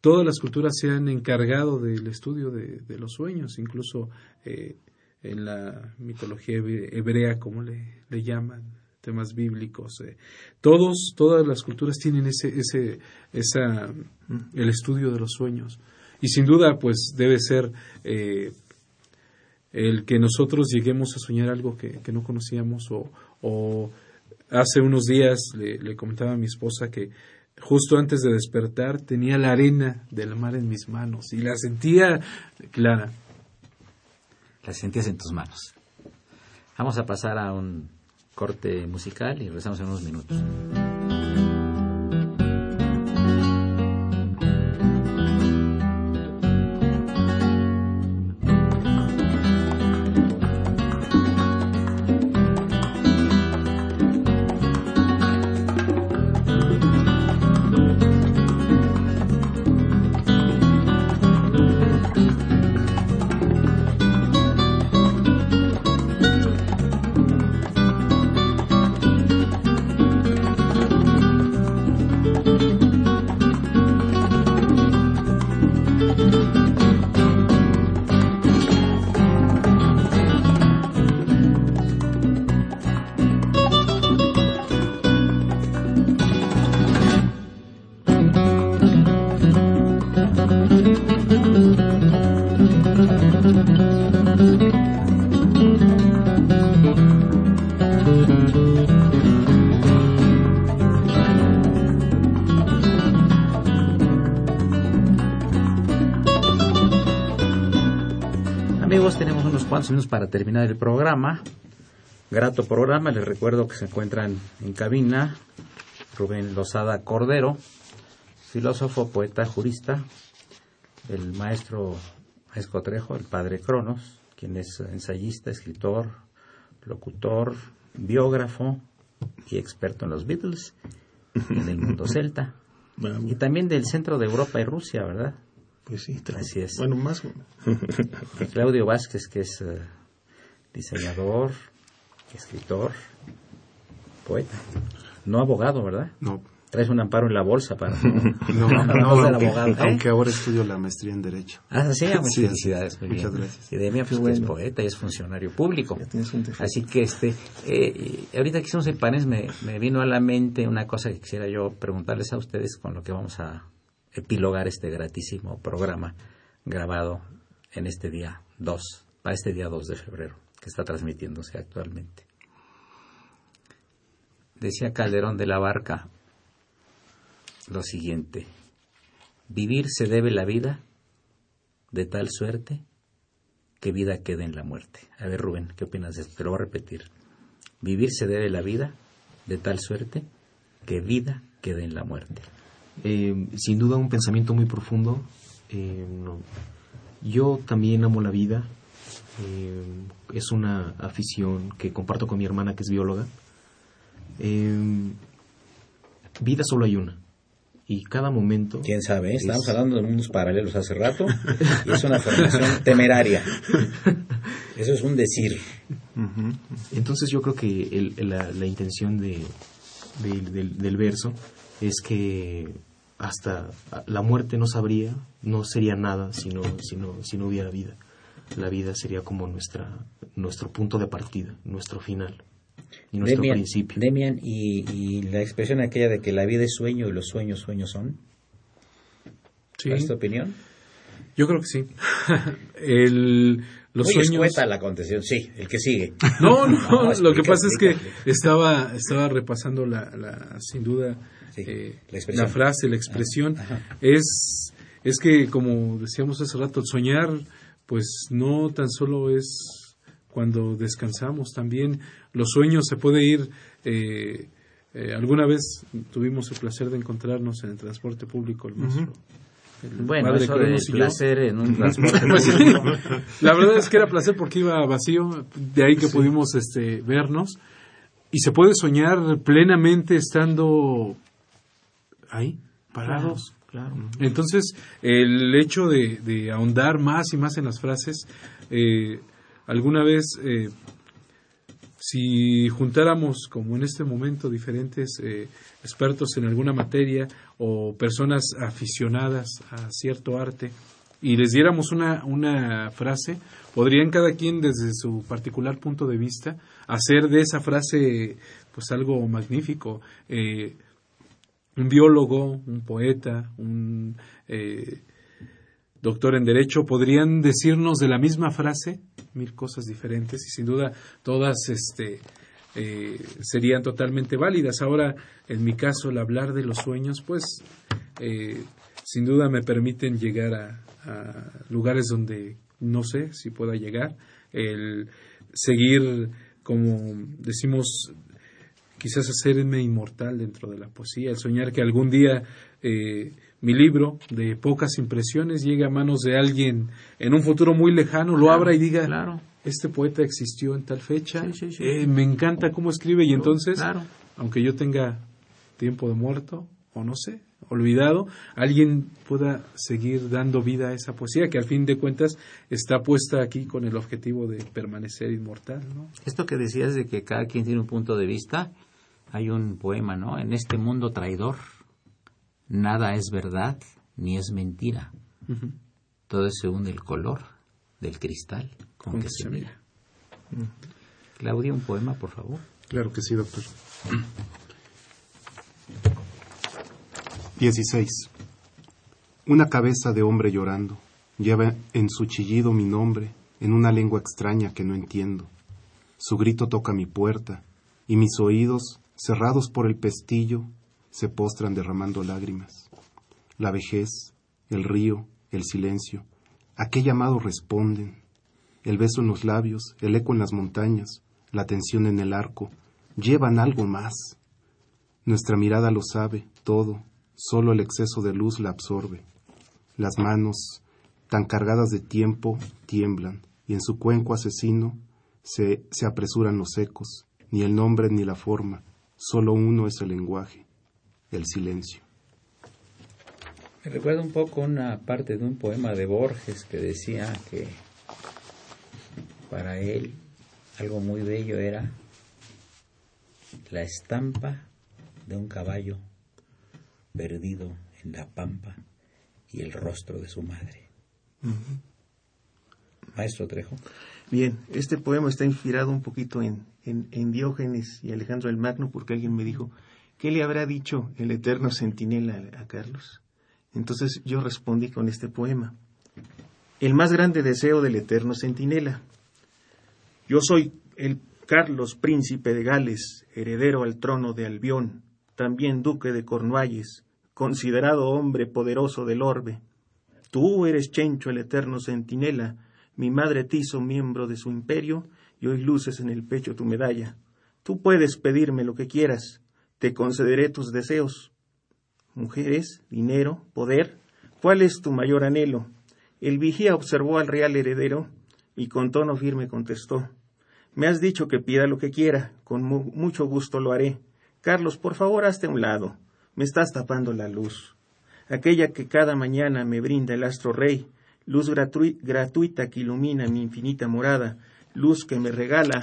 todas las culturas se han encargado del estudio de, de los sueños, incluso en la mitología hebre- hebrea, como le, le llaman, temas bíblicos. eh, todos, todas las culturas tienen ese, ese, esa, el estudio de los sueños. Y sin duda, pues debe ser eh, el que nosotros lleguemos a soñar algo que, que no conocíamos o, o hace unos días le, le comentaba a mi esposa que justo antes de despertar tenía la arena del mar en mis manos y la sentía clara. Las sentías en tus manos. Vamos a pasar a un corte musical y regresamos en unos minutos. Minutos para terminar el programa. Grato programa. Les recuerdo que se encuentran en cabina Rubén Lozada Cordero, filósofo, poeta, jurista, el maestro Maestro Trejo, el padre Cronos, quien es ensayista, escritor, locutor, biógrafo y experto en los Beatles en el mundo celta. Y también del centro de Europa y Rusia, ¿verdad? Pues sí, tra- Así es. Bueno, más. Claudio Vázquez, que es eh, diseñador, escritor, poeta. No abogado, ¿verdad? No, Traes un amparo en la bolsa para no, no, ser aunque, abogado. ¿eh? aunque ahora estudio la maestría en Derecho. Ah, sí, muchas Sí, felicidades. muy muchas bien. gracias. Y Demian, pues, que es bueno. poeta y es funcionario público. Ya tienes un defecto. Así que, este, eh, ahorita que hicimos el panel, me, me vino a la mente una cosa que quisiera yo preguntarles a ustedes con lo que vamos a epilogar este gratísimo programa grabado en este día 2, para este día 2 de febrero, que está transmitiéndose actualmente. Decía Calderón de la Barca lo siguiente, vivir se debe la vida de tal suerte que vida quede en la muerte. A ver, Rubén, ¿qué opinas de esto? Te lo voy a repetir. Vivir se debe la vida de tal suerte que vida quede en la muerte. Eh, sin duda un pensamiento muy profundo. Eh, no. Yo también amo la vida. Eh, es una afición que comparto con mi hermana que es bióloga. Eh, vida solo hay una. Y cada momento... ¿Quién sabe? eh? Estamos es- hablando de mundos paralelos hace rato y es una formación temeraria. Eso es un decir. Entonces yo creo que el- la, la intención de, del, del verso es que hasta la muerte no sabría, no sería nada si no, si no, si no hubiera vida. La vida sería como nuestra, nuestro punto de partida, nuestro final y nuestro Demian, principio. Demian, y, y la expresión aquella de que la vida es sueño y los sueños sueños son. Sí, ¿Cuál es tu opinión? yo creo que sí. El, los Muy sueños. escueta la contestación, sí, el que sigue. No, no, No, lo que explica, pasa es que explica. estaba, estaba repasando la, la sin duda, Sí, eh, la frase, la expresión. Ah, ajá. es, es que, como decíamos hace rato, el soñar, pues no tan solo es cuando descansamos, también los sueños se puede ir eh, Eh, alguna vez tuvimos el placer de encontrarnos en el transporte público, el maestro. Bueno, eso de placer en un transporte La verdad es que era placer porque iba vacío, de ahí que pudimos este, vernos. Y se puede soñar plenamente estando ahí, parados. Claro, Entonces, el hecho de, ahondar más y más en las frases, eh, alguna vez eh, si juntáramos, como en este momento, diferentes eh, expertos en alguna materia o personas aficionadas a cierto arte y les diéramos una, una frase, podrían cada quien desde su particular punto de vista hacer de esa frase pues algo magnífico. Eh, un biólogo, un poeta, un eh, doctor en Derecho, podrían decirnos de la misma frase mil cosas diferentes y sin duda todas este, eh, serían totalmente válidas. Ahora, en mi caso, el hablar de los sueños, pues eh, sin duda me permiten llegar a, lugares donde no sé si pueda llegar, el seguir, como decimos, quizás hacerme inmortal dentro de la poesía, el soñar que algún día eh, mi libro de pocas impresiones llegue a manos de alguien en un futuro muy lejano, lo abra y diga, claro. este poeta existió en tal fecha, eh, me encanta cómo escribe y entonces, aunque yo tenga tiempo de muerto o no sé, olvidado, alguien pueda seguir dando vida a esa poesía que al fin de cuentas está puesta aquí con el objetivo de permanecer inmortal. ¿no? Esto que decías de que cada quien tiene un punto de vista, hay un poema, ¿no? En este mundo traidor nada es verdad ni es mentira. Todo es según el color del cristal con, que se mira. Claudia, un poema, por favor. Claro que sí, doctor. 16. Una cabeza de hombre llorando lleva en su chillido mi nombre en una lengua extraña que no entiendo. Su grito toca mi puerta y mis oídos, cerrados por el pestillo, se postran derramando lágrimas. La vejez, el río, el silencio, a qué llamado responden. El beso en los labios, el eco en las montañas, la tensión en el arco, llevan algo más. Nuestra mirada lo sabe, todo, solo el exceso de luz la absorbe. Las manos, tan cargadas de tiempo, tiemblan, y en su cuenco asesino se, se apresuran los ecos, ni el nombre ni la forma, solo uno es el lenguaje el silencio. Me recuerda un poco una parte de un poema de Borges que decía que para él algo muy bello era la estampa de un caballo perdido en la pampa y el rostro de su madre. Maestro Trejo. Bien, este poema está inspirado un poquito en, en Diógenes y Alejandro el Magno porque alguien me dijo, ¿qué le habrá dicho el eterno centinela a Carlos? Entonces yo respondí con este poema. El más grande deseo del eterno centinela. Yo soy el Carlos, príncipe de Gales, heredero al trono de Albión, también duque de Cornualles, considerado hombre poderoso del orbe. Tú eres Chencho, el eterno centinela, mi madre te hizo miembro de su imperio y hoy luces en el pecho tu medalla. Tú puedes pedirme lo que quieras, te concederé tus deseos. Mujeres, dinero, poder, ¿cuál es tu mayor anhelo? El vigía observó al real heredero y con tono firme contestó Me has dicho que pida lo que quiera, con mucho gusto lo haré. Carlos, por favor, hazte a un lado, me estás tapando la luz. Aquella que cada mañana me brinda el astro rey, luz gratuita que ilumina mi infinita morada, luz que me regala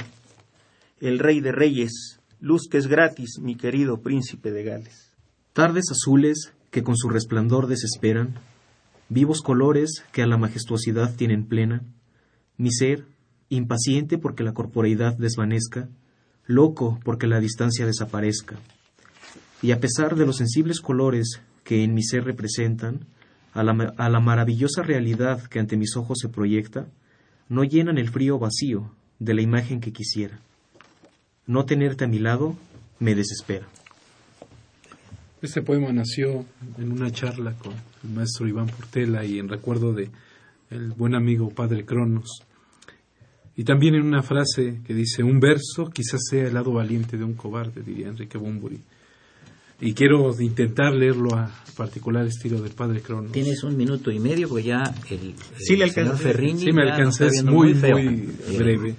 el rey de reyes, luz que es gratis, mi querido príncipe de Gales. Tardes azules que con su resplandor desesperan, vivos colores que a la majestuosidad tienen plena, mi ser, impaciente porque la corporeidad desvanezca, loco porque la distancia desaparezca. Y a pesar de los sensibles colores que en mi ser representan, a la, a la maravillosa realidad que ante mis ojos se proyecta, no llenan el frío vacío de la imagen que quisiera. No tenerte a mi lado me desespera. Este poema nació en una charla con el maestro Iván Portela y en recuerdo de el buen amigo Padre Cronos. Y también en una frase que dice, un verso quizás sea el lado valiente de un cobarde, diría Enrique Bumburi. y quiero intentar leerlo a particular estilo del padre Cronos. Tienes un minuto y medio, porque ya el, sí, le señor Ferrini. Sí, me alcanza, es muy, muy, breve.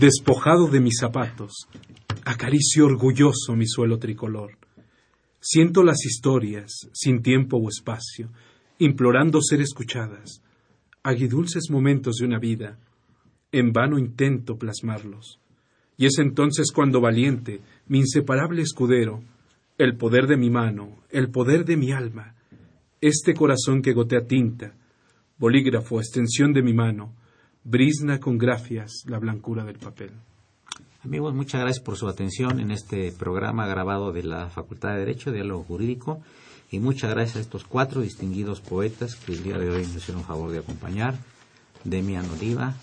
Despojado de mis zapatos, acaricio orgulloso mi suelo tricolor. Siento las historias, sin tiempo o espacio, implorando ser escuchadas. Aguidulces momentos de una vida, en vano intento plasmarlos. Y es entonces cuando valiente, mi inseparable escudero, el poder de mi mano, el poder de mi alma, este corazón que gotea tinta, bolígrafo, extensión de mi mano, brisna con gracias la blancura del papel. Amigos, muchas gracias por su atención en este programa grabado de la Facultad de Derecho, Diálogo Jurídico, y muchas gracias a estos cuatro distinguidos poetas que el día de hoy nos hicieron favor de acompañar, Demian Oliva,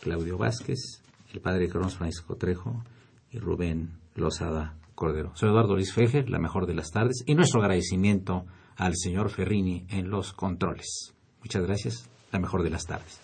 Claudio Vázquez, el padre Cronos Francisco Trejo y Rubén Lozada Cordero. Soy Eduardo Luis Fejer, la mejor de las tardes, y nuestro agradecimiento al señor Ferrini en los controles. Muchas gracias, la mejor de las tardes.